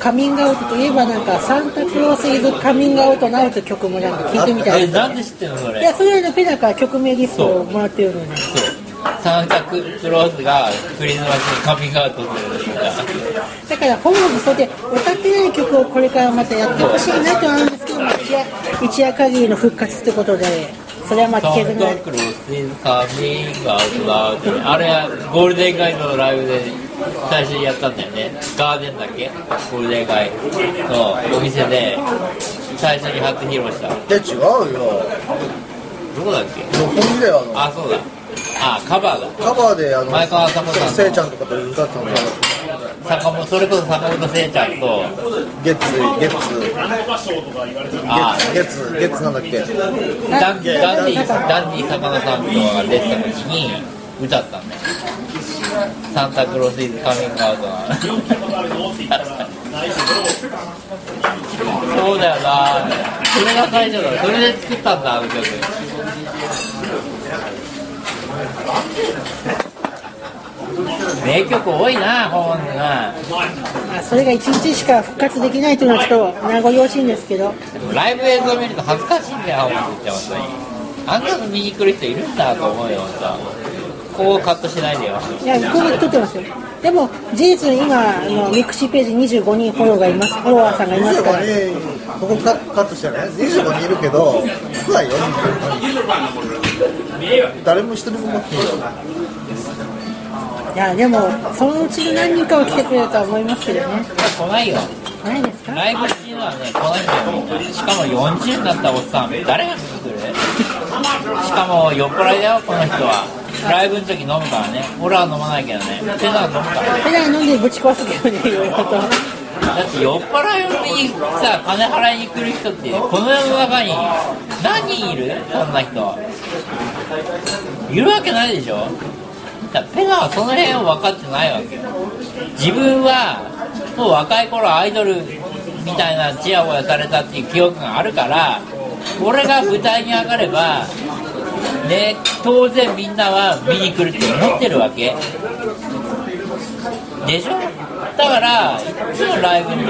カミングアウトといえばなんかサンタクロースイズカミングアウトナウって曲もなんか聞いてみたいです。えなんで知ってんのそれ？いやそれのペナから曲名リストをもらってるのにそう。サンタクロースがクリスマスにカミングアウトするんだだから本もそうで歌ってない曲をこれからまたやってほしいなとは思うんですけど、まあ、一夜一夜限りの復活ってことでそれはまあサ聞けずに。ンタクロース is coming out loud あれはゴールデン街のライブで最初にやったんだよね。ガーデンだっけ？ゴールデン街。のお店で最初に初披露した。で違うよ。どこだっけ？六本木だよああそうだ。あカバーだ。のカバーであの前川さんせいちゃんとかと歌ったの。が坂本それこそ坂本聖ちゃんと。月月あ。月月月なんだっけ？ダンダンディダンディ坂野さんとかが出てた時に歌ったんだよサンタクロースイズカミングアウト。なそうだよな。それが最初だ。それで作ったんだあの曲。名曲多いな本がまあ、それが1日しか復活できないというのはちょっと名残惜しいんですけど。ライブ映像見ると恥ずかしいんだよ、本当に本当に。あんなの見に来る人いるんだと思うよ、本当。こうカットしないでよ。いやここで撮ってますよ。でも事実今あのミクシーページ25人フォローがいます。フォロワーさんがいますから。25人。ここカカットしたね。25人いるけど少ないよ。25人誰も一人も持ってない。よいやでもそのうちの何人かは来てくれるとは思いますけどね。来ないよ。ないですか？ライブっていうのはね、来ないんだよ。しかも40になったおっさん、誰が見に来るしかも酔っ払いだよ、この人は。ライブの時飲むからね。俺は飲まないけどね。ってのは飲むからね。ペダル飲んでぶち壊すけどねいろいろとだって酔っ払いにさ、金払いに来る人って、この世の中に何人いる？そんな人。いるわけないでしょだペナはその辺を分かってないわけよ。自分は、もう若い頃アイドルみたいなチヤホヤされたっていう記憶があるから、俺が舞台に上がれば、ね、当然みんなは見に来るって思ってるわけ。でしょ？だからいつもライブに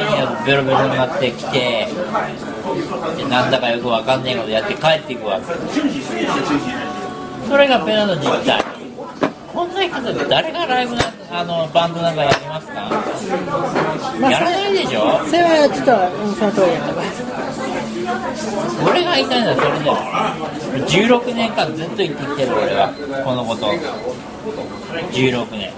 ベロベロになってきてでなんだかよくわかんねえことやって帰っていくわけ。それがペナの実態。こんな人で誰がライブなあのバンドなんかやりますか？まあやらないでしょ？それはちょっと、うん、その通りだと思います俺が言いたいのはそれだよ16年間ずっと言ってきてる俺は。このこと。16年。